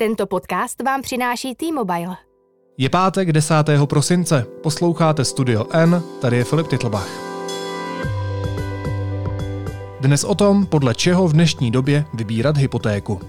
Tento podcast vám přináší T-Mobile. Je pátek 10. prosince. Posloucháte Studio N, tady je Filip Titlbach. Dnes o tom, podle čeho v dnešní době vybírat hypotéku.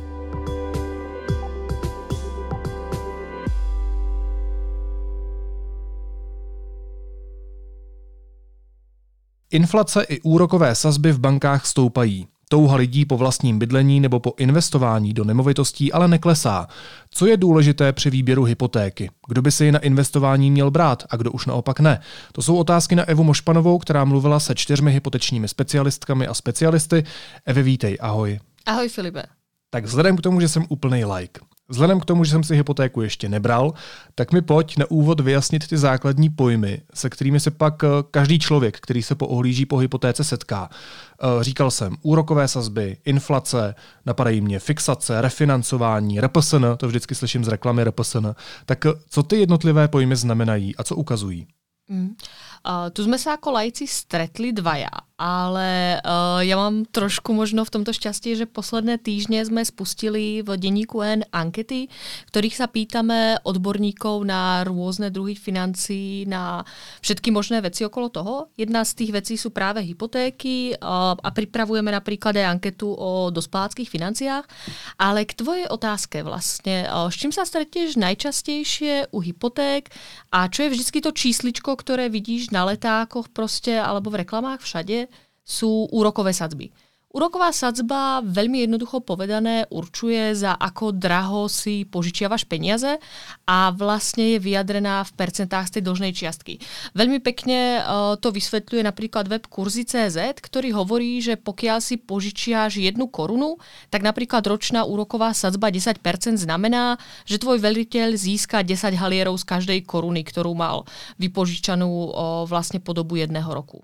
Inflace i úrokové sazby v bankách stoupají. Touha lidí po vlastním bydlení nebo po investování do nemovitostí ale neklesá. Co je důležité při výběru hypotéky? Kdo by si ji na investování měl brát a kdo už naopak ne? To jsou otázky na Evu Mošpanovou, která mluvila se čtyřmi hypotečními specialistkami a specialisty. Evi, vítej, ahoj. Ahoj Filipe. Tak vzhledem k tomu, že jsem úplný like, Vzhledem k tomu, že jsem si hypotéku ještě nebral, tak mi pojď na úvod vyjasnit ty základní pojmy, se kterými se pak eh, každý člověk, který se poohlíží po hypotéce, setká. Eh, říkal jsem úrokové sazby, inflace, napadají mě fixace, refinancování, RPSN, to vždycky slyším z reklamy RPSN. Tak eh, co ty jednotlivé pojmy znamenají a co ukazují? Mm. Uh, tu sme sa ako lajci stretli dvaja ale uh, ja mám trošku možno v tomto šťastie, že posledné týždne sme spustili v denníku N ankety, ktorých sa pýtame odborníkov na rôzne druhy financií, na všetky možné veci okolo toho. Jedna z tých vecí sú práve hypotéky uh, a pripravujeme napríklad aj anketu o dospáckých financiách. Ale k tvojej otázke vlastne, uh, s čím sa stretneš najčastejšie u hypoték a čo je vždycky to čísličko, ktoré vidíš na letákoch proste alebo v reklamách všade, sú úrokové sadzby. Úroková sadzba, veľmi jednoducho povedané, určuje, za ako draho si požičiavaš peniaze a vlastne je vyjadrená v percentách z tej dlžnej čiastky. Veľmi pekne uh, to vysvetľuje napríklad web kurzy.cz, ktorý hovorí, že pokiaľ si požičiaš jednu korunu, tak napríklad ročná úroková sadzba 10% znamená, že tvoj veliteľ získa 10 halierov z každej koruny, ktorú mal vypožičanú uh, vlastne po dobu jedného roku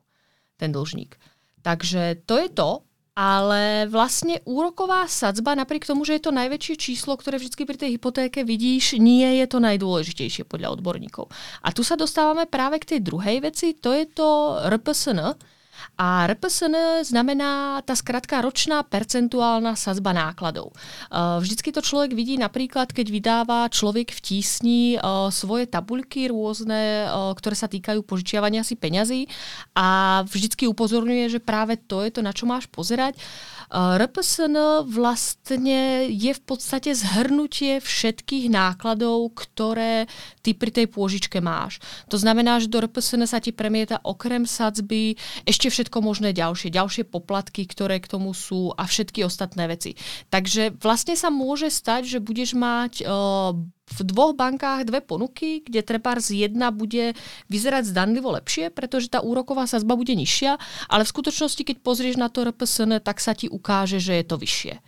ten dlžník. Takže to je to, ale vlastne úroková sadzba, napriek tomu, že je to najväčšie číslo, ktoré vždy pri tej hypotéke vidíš, nie je to najdôležitejšie podľa odborníkov. A tu sa dostávame práve k tej druhej veci, to je to RPSN, a RPSN znamená tá skratka ročná percentuálna sazba nákladov. Eh, vždycky to človek vidí napríklad, keď vydáva človek v tísni eh, svoje tabuľky rôzne, eh, ktoré sa týkajú požičiavania si peňazí a vždycky upozorňuje, že práve to je to, na čo máš pozerať. RPSN vlastne je v podstate zhrnutie všetkých nákladov, ktoré ty pri tej pôžičke máš. To znamená, že do RPSN sa ti premieta okrem sadzby ešte všetko možné ďalšie, ďalšie poplatky, ktoré k tomu sú a všetky ostatné veci. Takže vlastne sa môže stať, že budeš mať uh, v dvoch bankách dve ponuky, kde z jedna bude vyzerať zdanlivo lepšie, pretože tá úroková sazba bude nižšia, ale v skutočnosti, keď pozrieš na to RPSN, tak sa ti ukáže, že je to vyššie.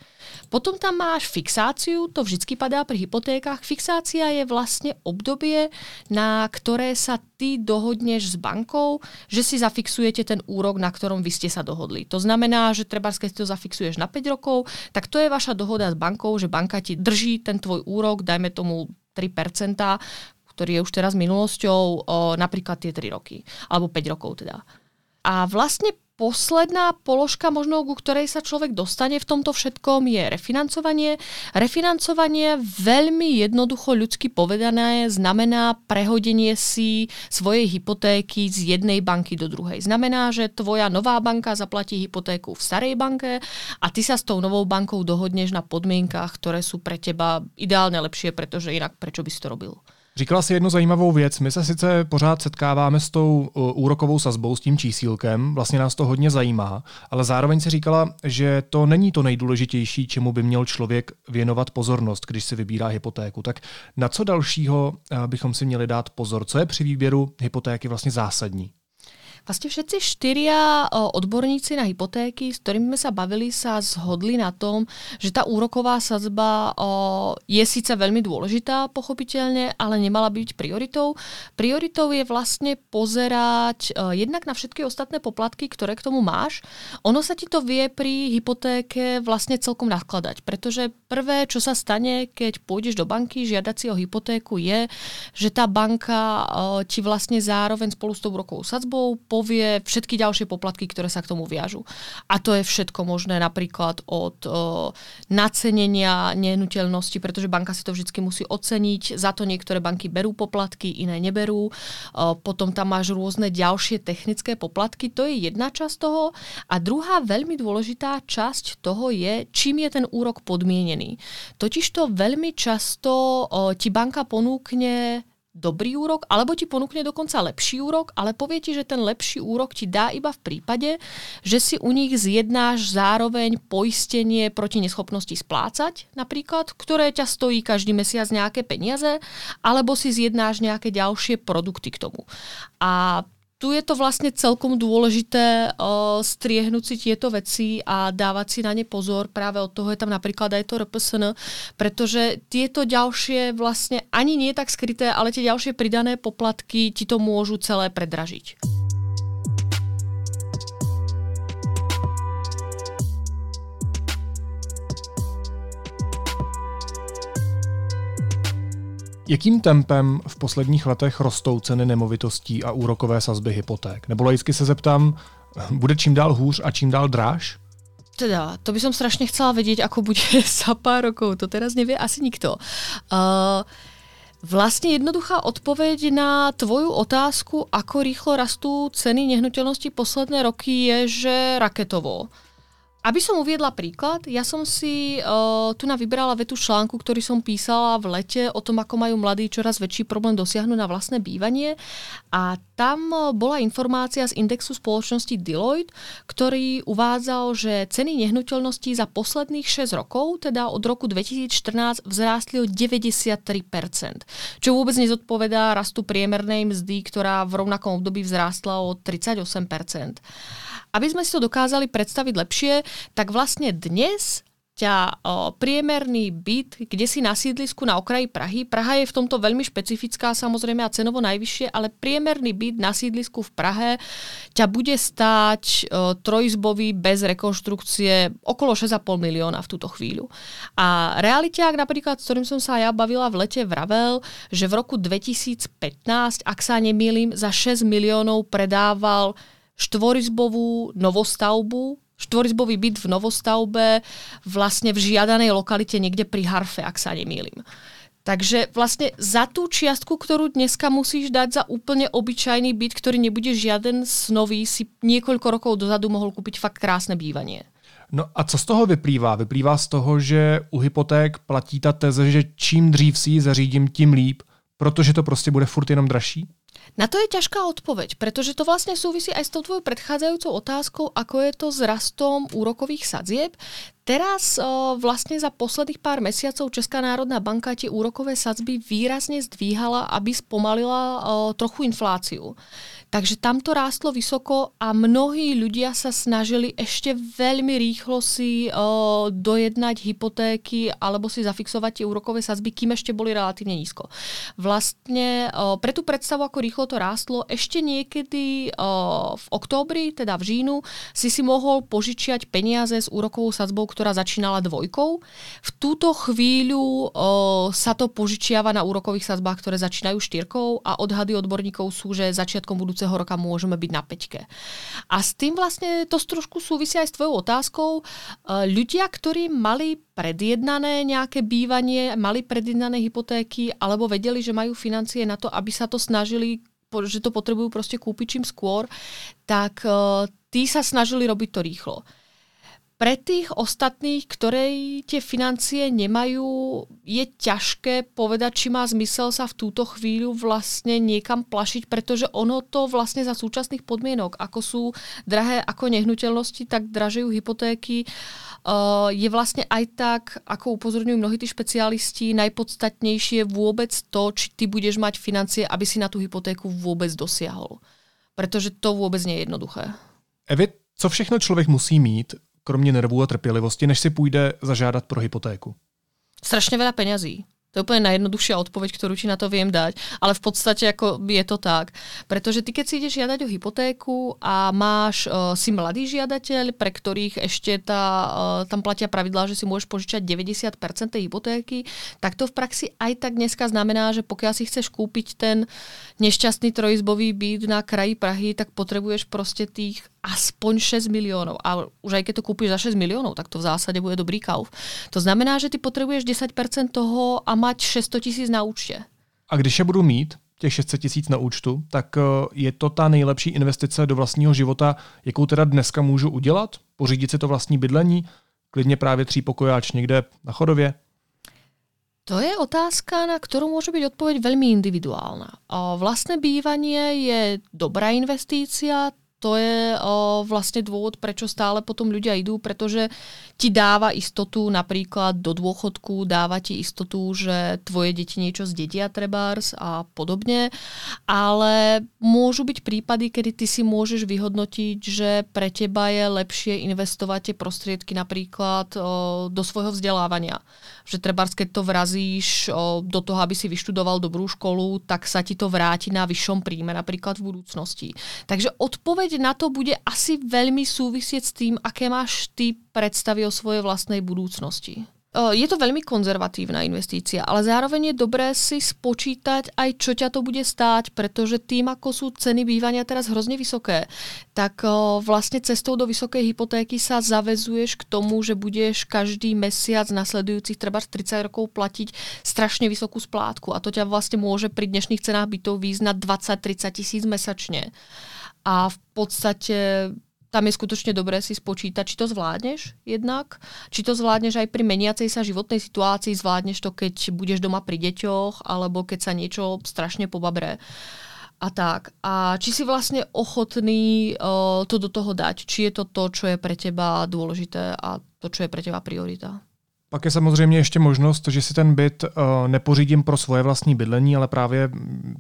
Potom tam máš fixáciu, to vždycky padá pri hypotékach. Fixácia je vlastne obdobie, na ktoré sa ty dohodneš s bankou, že si zafixujete ten úrok, na ktorom vy ste sa dohodli. To znamená, že treba, keď to zafixuješ na 5 rokov, tak to je vaša dohoda s bankou, že banka ti drží ten tvoj úrok, dajme tomu 3%, ktorý je už teraz minulosťou, o, napríklad tie 3 roky, alebo 5 rokov teda. A vlastne posledná položka, možno ku ktorej sa človek dostane v tomto všetkom, je refinancovanie. Refinancovanie veľmi jednoducho ľudsky povedané znamená prehodenie si svojej hypotéky z jednej banky do druhej. Znamená, že tvoja nová banka zaplatí hypotéku v starej banke a ty sa s tou novou bankou dohodneš na podmienkach, ktoré sú pre teba ideálne lepšie, pretože inak prečo by si to robil? Říkala si jednu zajímavou věc. My se sice pořád setkáváme s tou úrokovou sazbou, s tím čísílkem, vlastně nás to hodně zajímá, ale zároveň si říkala, že to není to nejdůležitější, čemu by měl člověk věnovat pozornost, když si vybírá hypotéku. Tak na co dalšího eh, bychom si měli dát pozor? Co je při výběru hypotéky vlastně zásadní? Vlastne všetci štyria odborníci na hypotéky, s ktorými sme sa bavili, sa zhodli na tom, že tá úroková sadzba je síce veľmi dôležitá, pochopiteľne, ale nemala byť prioritou. Prioritou je vlastne pozerať jednak na všetky ostatné poplatky, ktoré k tomu máš. Ono sa ti to vie pri hypotéke vlastne celkom nadkladať, pretože prvé, čo sa stane, keď pôjdeš do banky žiadať si o hypotéku, je, že tá banka ti vlastne zároveň spolu s tou úrokovou sadzbou povie všetky ďalšie poplatky, ktoré sa k tomu viažu. A to je všetko možné napríklad od o, nacenenia nehnuteľnosti, pretože banka si to vždy musí oceniť. Za to niektoré banky berú poplatky, iné neberú. O, potom tam máš rôzne ďalšie technické poplatky. To je jedna časť toho. A druhá veľmi dôležitá časť toho je, čím je ten úrok podmienený. Totiž to veľmi často o, ti banka ponúkne dobrý úrok, alebo ti ponúkne dokonca lepší úrok, ale povie ti, že ten lepší úrok ti dá iba v prípade, že si u nich zjednáš zároveň poistenie proti neschopnosti splácať, napríklad, ktoré ťa stojí každý mesiac nejaké peniaze, alebo si zjednáš nejaké ďalšie produkty k tomu. A tu je to vlastne celkom dôležité uh, striehnúť si tieto veci a dávať si na ne pozor. Práve od toho je tam napríklad aj to RPSN, pretože tieto ďalšie vlastne ani nie tak skryté, ale tie ďalšie pridané poplatky ti to môžu celé predražiť. Jakým tempem v posledních letech rostou ceny nemovitostí a úrokové sazby hypoték? Nebo laicky se zeptám, bude čím dál hůř a čím dál dráž? Teda, to by som strašne chcela vedieť, ako bude za pár rokov. To teraz nevie asi nikto. Uh, Vlastne jednoduchá odpoveď na tvoju otázku, ako rýchlo rastú ceny nehnuteľnosti posledné roky, je, že raketovo. Aby som uviedla príklad, ja som si uh, tu na vybrala vetu článku, ktorý som písala v lete o tom, ako majú mladí čoraz väčší problém dosiahnuť na vlastné bývanie. A tam bola informácia z indexu spoločnosti Deloitte, ktorý uvádzal, že ceny nehnuteľností za posledných 6 rokov, teda od roku 2014, vzrástli o 93%, čo vôbec nezodpovedá rastu priemernej mzdy, ktorá v rovnakom období vzrástla o 38%. Aby sme si to dokázali predstaviť lepšie, tak vlastne dnes ťa o, priemerný byt, kde si na sídlisku na okraji Prahy, Praha je v tomto veľmi špecifická samozrejme a cenovo najvyššie, ale priemerný byt na sídlisku v Prahe ťa bude stáť o, trojizbový bez rekonštrukcie okolo 6,5 milióna v túto chvíľu. A realiťák napríklad, s ktorým som sa ja bavila v lete vravel, že v roku 2015, ak sa nemýlim, za 6 miliónov predával štvorizbovú novostavbu, štvorizbový byt v novostavbe vlastne v žiadanej lokalite niekde pri Harfe, ak sa nemýlim. Takže vlastne za tú čiastku, ktorú dneska musíš dať za úplne obyčajný byt, ktorý nebude žiaden snový, si niekoľko rokov dozadu mohol kúpiť fakt krásne bývanie. No a co z toho vyplývá? Vyplývá z toho, že u hypoték platí ta teze, že čím dřív si ji zařídím, tím líp, protože to prostě bude furt jenom dražší? Na to je ťažká odpoveď, pretože to vlastne súvisí aj s tou tvojou predchádzajúcou otázkou, ako je to s rastom úrokových sadzieb. Teraz o, vlastne za posledných pár mesiacov Česká národná banka tie úrokové sadzby výrazne zdvíhala, aby spomalila o, trochu infláciu. Takže tam to rástlo vysoko a mnohí ľudia sa snažili ešte veľmi rýchlo si o, dojednať hypotéky alebo si zafixovať tie úrokové sazby, kým ešte boli relatívne nízko. Vlastne o, pre tú predstavu, ako rýchlo to rástlo, ešte niekedy o, v októbri, teda v žínu, si si mohol požičiať peniaze s úrokovou sadzbou, ktorá začínala dvojkou. V túto chvíľu o, sa to požičiava na úrokových sadzbách, ktoré začínajú štyrkou a odhady odborníkov sú, že začiatkom budú budúceho roka môžeme byť na peťke. A s tým vlastne to trošku súvisia aj s tvojou otázkou. E, ľudia, ktorí mali predjednané nejaké bývanie, mali predjednané hypotéky alebo vedeli, že majú financie na to, aby sa to snažili že to potrebujú proste kúpiť čím skôr, tak uh, tí sa snažili robiť to rýchlo. Pre tých ostatných, ktoré tie financie nemajú, je ťažké povedať, či má zmysel sa v túto chvíľu vlastne niekam plašiť, pretože ono to vlastne za súčasných podmienok, ako sú drahé ako nehnuteľnosti, tak dražejú hypotéky, uh, je vlastne aj tak, ako upozorňujú mnohí tí špecialisti, najpodstatnejšie vôbec to, či ty budeš mať financie, aby si na tú hypotéku vôbec dosiahol. Pretože to vôbec nie je jednoduché. Evi, co všechno člověk musí mít, kromě nervů a trpělivosti, než si půjde zažádat pro hypotéku? Strašne veľa peňazí. To je úplne najjednoduchšia odpoveď, ktorú ti na to viem dať. Ale v podstate ako je to tak. Pretože ty, keď si ideš žiadať o hypotéku a máš, uh, si mladý žiadateľ, pre ktorých ešte tá, uh, tam platia pravidlá, že si môžeš požičať 90% tej hypotéky, tak to v praxi aj tak dneska znamená, že pokiaľ si chceš kúpiť ten nešťastný trojizbový byt na kraji Prahy, tak potrebuješ proste tých aspoň 6 miliónov. A už aj keď to kúpiš za 6 miliónov, tak to v zásade bude dobrý kauf. To znamená, že ty potrebuješ 10% toho a mať 600 tisíc na účte. A když je budu mít, těch 600 tisíc na účtu, tak eh, je to ta nejlepší investice do vlastního života, jakou teda dneska můžu udělat? Pořídit si to vlastní bydlení? Klidně právě třípokojáč někde na chodově? To je otázka, na ktorú môže byť odpoveď veľmi individuálna. Vlastné bývanie je dobrá investícia, to je o, vlastne dôvod, prečo stále potom ľudia idú, pretože ti dáva istotu napríklad do dôchodku, dáva ti istotu, že tvoje deti niečo zdedia trebárs a podobne, ale môžu byť prípady, kedy ty si môžeš vyhodnotiť, že pre teba je lepšie investovať tie prostriedky napríklad o, do svojho vzdelávania. Že trebárs, keď to vrazíš o, do toho, aby si vyštudoval dobrú školu, tak sa ti to vráti na vyššom príjme napríklad v budúcnosti. Takže odpoveď odpoveď na to bude asi veľmi súvisieť s tým, aké máš ty predstavy o svojej vlastnej budúcnosti. Je to veľmi konzervatívna investícia, ale zároveň je dobré si spočítať aj, čo ťa to bude stáť, pretože tým, ako sú ceny bývania teraz hrozne vysoké, tak vlastne cestou do vysokej hypotéky sa zavezuješ k tomu, že budeš každý mesiac nasledujúcich treba 30 rokov platiť strašne vysokú splátku a to ťa vlastne môže pri dnešných cenách bytov výjsť na 20-30 tisíc mesačne a v podstate tam je skutočne dobré si spočítať, či to zvládneš jednak, či to zvládneš aj pri meniacej sa životnej situácii, zvládneš to, keď budeš doma pri deťoch, alebo keď sa niečo strašne pobabre a tak. A či si vlastne ochotný uh, to do toho dať, či je to to, čo je pre teba dôležité a to, čo je pre teba priorita. Pak je samozřejmě ještě možnost, že si ten byt uh, nepořídím pro svoje vlastní bydlení, ale právě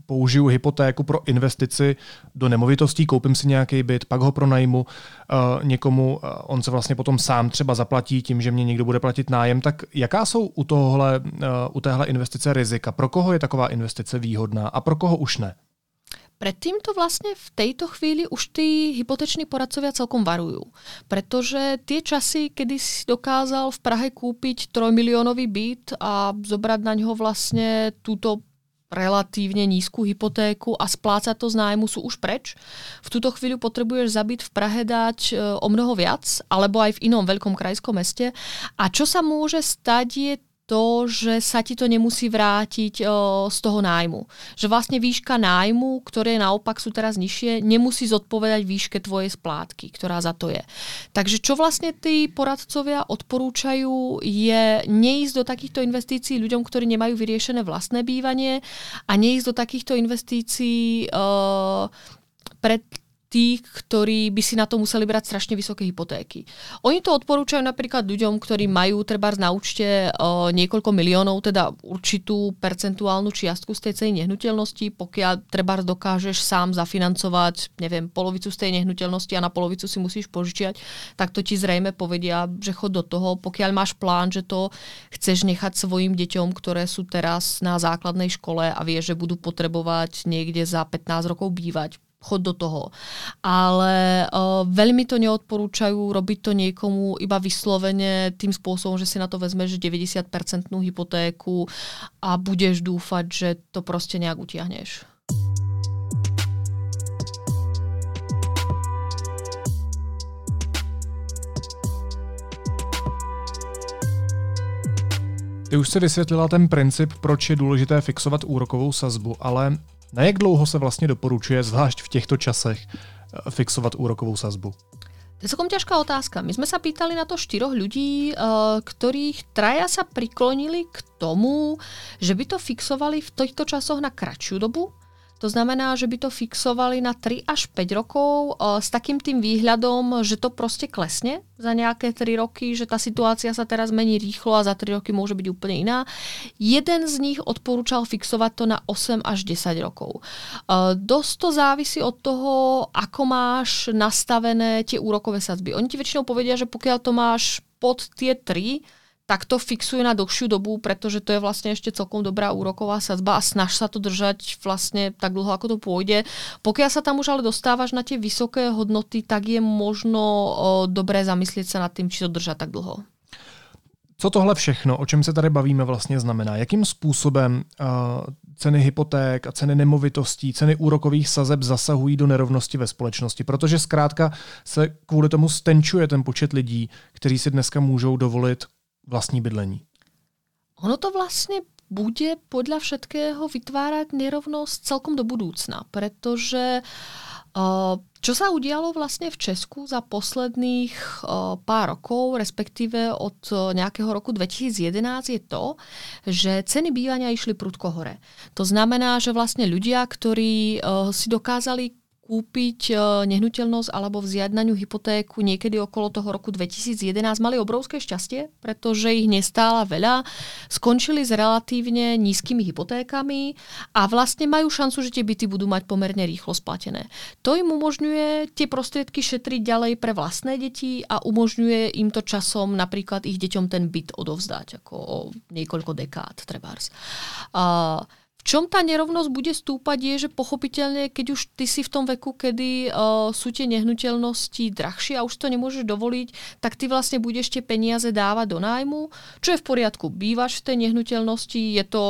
použiju hypotéku pro investici do nemovitostí, koupím si nějaký byt, pak ho pronajmu uh, někomu, uh, on se vlastně potom sám třeba zaplatí tím, že mě někdo bude platit nájem. Tak jaká jsou u, tohle, u téhle investice rizika? Pro koho je taková investice výhodná a pro koho už ne? Pred týmto vlastne v tejto chvíli už tí hypoteční poradcovia celkom varujú. Pretože tie časy, kedy si dokázal v Prahe kúpiť trojmiliónový byt a zobrať na ňo vlastne túto relatívne nízku hypotéku a splácať to z nájmu sú už preč. V túto chvíľu potrebuješ zabiť v Prahe dať e, o mnoho viac, alebo aj v inom veľkom krajskom meste. A čo sa môže stať je to, že sa ti to nemusí vrátiť o, z toho nájmu. Že vlastne výška nájmu, ktoré naopak sú teraz nižšie, nemusí zodpovedať výške tvojej splátky, ktorá za to je. Takže čo vlastne tí poradcovia odporúčajú je neísť do takýchto investícií ľuďom, ktorí nemajú vyriešené vlastné bývanie a neísť do takýchto investícií o, pred tých, ktorí by si na to museli brať strašne vysoké hypotéky. Oni to odporúčajú napríklad ľuďom, ktorí majú treba na účte o, niekoľko miliónov, teda určitú percentuálnu čiastku z tej ceny nehnuteľnosti, pokiaľ treba dokážeš sám zafinancovať, neviem, polovicu z tej nehnuteľnosti a na polovicu si musíš požičiať, tak to ti zrejme povedia, že chod do toho, pokiaľ máš plán, že to chceš nechať svojim deťom, ktoré sú teraz na základnej škole a vieš, že budú potrebovať niekde za 15 rokov bývať, chod do toho. Ale uh, veľmi to neodporúčajú robiť to niekomu iba vyslovene tým spôsobom, že si na to vezmeš 90% hypotéku a budeš dúfať, že to proste nejak utiahneš. Ty už si vysvětlila ten princip, proč je důležité fixovat úrokovou sazbu, ale na jak dlouho se vlastně doporučuje, zvlášť v těchto časech, eh, fixovat úrokovou sazbu? To je celkom ťažká otázka. My sme sa pýtali na to štyroch ľudí, eh, ktorých traja sa priklonili k tomu, že by to fixovali v týchto časoch na kratšiu dobu to znamená, že by to fixovali na 3 až 5 rokov uh, s takým tým výhľadom, že to proste klesne za nejaké 3 roky, že tá situácia sa teraz mení rýchlo a za 3 roky môže byť úplne iná. Jeden z nich odporúčal fixovať to na 8 až 10 rokov. Uh, dosť to závisí od toho, ako máš nastavené tie úrokové sadzby. Oni ti väčšinou povedia, že pokiaľ to máš pod tie 3, tak to fixuje na dlhšiu dobu, pretože to je vlastne ešte celkom dobrá úroková sadzba a snaž sa to držať vlastne tak dlho, ako to pôjde. Pokiaľ sa tam už ale dostávaš na tie vysoké hodnoty, tak je možno o, dobré zamyslieť sa nad tým, či to držať tak dlho. Co tohle všechno, o čem se tady bavíme, vlastně znamená? Jakým způsobem uh, ceny hypoték a ceny nemovitostí, ceny úrokových sazeb zasahují do nerovnosti ve společnosti? Protože zkrátka se kvůli tomu stenčuje ten počet lidí, kteří si dneska můžou dovolit vlastní bydlení. Ono to vlastne bude podľa všetkého vytvárať nerovnosť celkom do budúcna, pretože čo sa udialo vlastne v Česku za posledných pár rokov, respektíve od nejakého roku 2011 je to, že ceny bývania išli prudko hore. To znamená, že vlastne ľudia, ktorí si dokázali kúpiť e, nehnuteľnosť alebo vziať na ňu hypotéku niekedy okolo toho roku 2011, mali obrovské šťastie, pretože ich nestála veľa, skončili s relatívne nízkymi hypotékami a vlastne majú šancu, že tie byty budú mať pomerne rýchlo splatené. To im umožňuje tie prostriedky šetriť ďalej pre vlastné deti a umožňuje im to časom napríklad ich deťom ten byt odovzdať, ako o niekoľko dekád trebárs. Uh, čom tá nerovnosť bude stúpať je, že pochopiteľne, keď už ty si v tom veku, kedy uh, sú tie nehnuteľnosti drahšie a už to nemôžeš dovoliť, tak ty vlastne budeš tie peniaze dávať do nájmu, čo je v poriadku. Bývaš v tej nehnuteľnosti, je to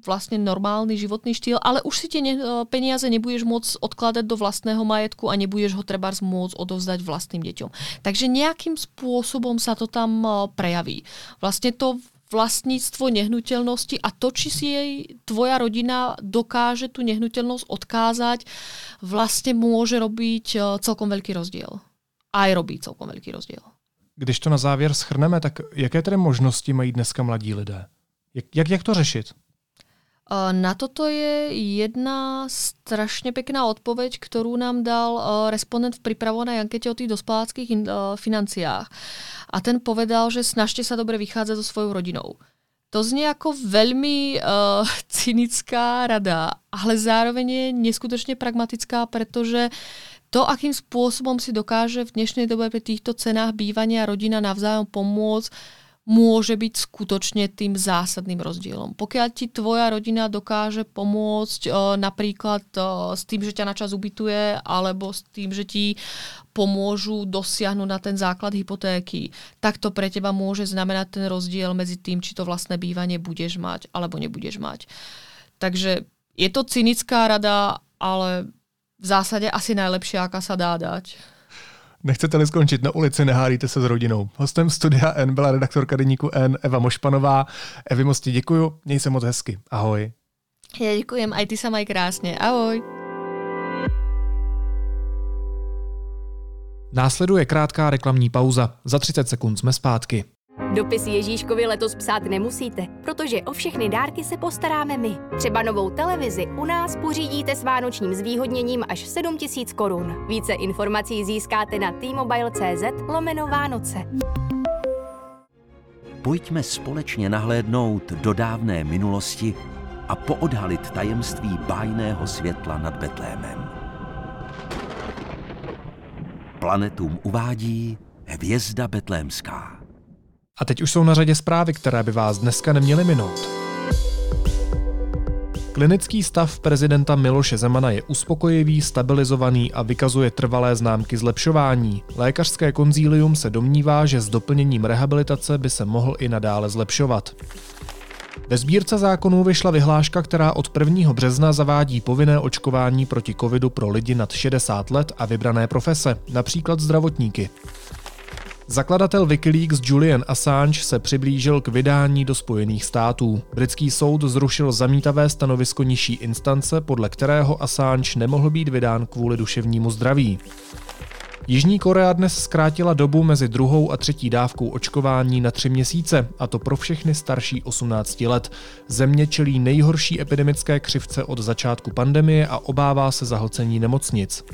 vlastne normálny životný štýl, ale už si tie ne- peniaze nebudeš môcť odkladať do vlastného majetku a nebudeš ho treba môcť odovzdať vlastným deťom. Takže nejakým spôsobom sa to tam prejaví. Vlastne to vlastníctvo nehnuteľnosti a to, či si jej tvoja rodina dokáže tú nehnuteľnosť odkázať, vlastne môže robiť e, celkom veľký rozdiel. Aj robí celkom veľký rozdiel. Když to na závěr schrneme, tak jaké tedy možnosti mají dneska mladí lidé? Jak, jak, jak to řešit? E, na toto je jedna strašne pekná odpoveď, ktorú nám dal e, respondent v pripravovanej ankete o tých dospeláckých financiách a ten povedal, že snažte sa dobre vychádzať so svojou rodinou. To znie ako veľmi uh, cynická rada, ale zároveň je neskutočne pragmatická, pretože to, akým spôsobom si dokáže v dnešnej dobe pri týchto cenách bývania rodina navzájom pomôcť, môže byť skutočne tým zásadným rozdielom. Pokiaľ ti tvoja rodina dokáže pomôcť uh, napríklad uh, s tým, že ťa na čas ubytuje, alebo s tým, že ti pomôžu dosiahnuť na ten základ hypotéky, tak to pre teba môže znamenať ten rozdiel medzi tým, či to vlastné bývanie budeš mať, alebo nebudeš mať. Takže je to cynická rada, ale v zásade asi najlepšia, aká sa dá dať. Nechcete-li skončit na ulici, nehádejte se s rodinou. Hostem studia N byla redaktorka deníku N Eva Mošpanová. Evi moc ti děkuju, měj se moc hezky. Ahoj. Ja ďakujem, aj ty sa maj krásne. Ahoj. Následuje krátká reklamní pauza. Za 30 sekund jsme zpátky. Dopis Ježíškovi letos psát nemusíte, protože o všechny dárky se postaráme my. Třeba novou televizi u nás pořídíte s vánočním zvýhodněním až 7000 korun. Více informací získáte na t-mobile.cz lomeno Vánoce. Pojďme společně nahlédnout do dávné minulosti a poodhalit tajemství bájného světla nad Betlémem. Planetům uvádí hvězda betlémská. A teď už jsou na řadě zprávy, které by vás dneska neměly minout. Klinický stav prezidenta Miloše Zemana je uspokojivý, stabilizovaný a vykazuje trvalé známky zlepšování. Lékařské konzílium se domnívá, že s doplněním rehabilitace by se mohl i nadále zlepšovat. Ve sbírce zákonů vyšla vyhláška, která od 1. března zavádí povinné očkování proti covidu pro lidi nad 60 let a vybrané profese, například zdravotníky. Zakladatel Wikileaks Julian Assange se přiblížil k vydání do Spojených států. Britský soud zrušil zamítavé stanovisko nižší instance, podle kterého Assange nemohl být vydán kvůli duševnímu zdraví. Jižní Korea dnes zkrátila dobu mezi druhou a třetí dávkou očkování na tři měsíce, a to pro všechny starší 18 let. Země čelí nejhorší epidemické křivce od začátku pandemie a obává se zahlcení nemocnic.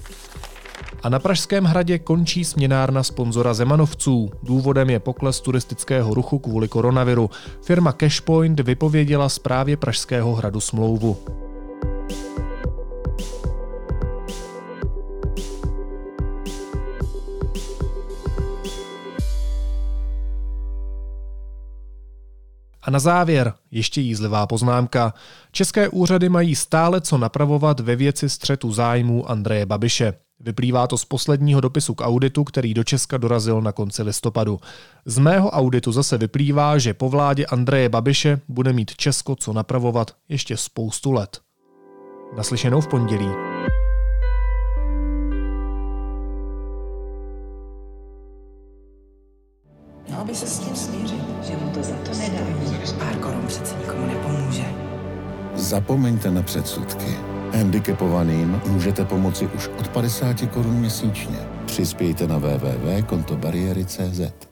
A na Pražském hradě končí směnárna sponzora Zemanovců. Důvodem je pokles turistického ruchu kvůli koronaviru. Firma Cashpoint vypověděla zprávě Pražského hradu smlouvu. A na závěr ještě jízlivá poznámka. České úřady mají stále co napravovat ve věci střetu zájmů Andreje Babiše. Vyplývá to z posledního dopisu k auditu, který do Česka dorazil na konci listopadu. Z mého auditu zase vyplývá, že po vládě Andreje Babiše bude mít Česko co napravovat ještě spoustu let. Naslyšenou v pondělí. Měl by se s tím smířit, že mu to za to nedá. Pár korun přece nikomu nepomůže. Zapomeňte na předsudky. Handicapovaným můžete pomoci už od 50 korun měsíčně. Přispějte na www.kontobariéry.cz.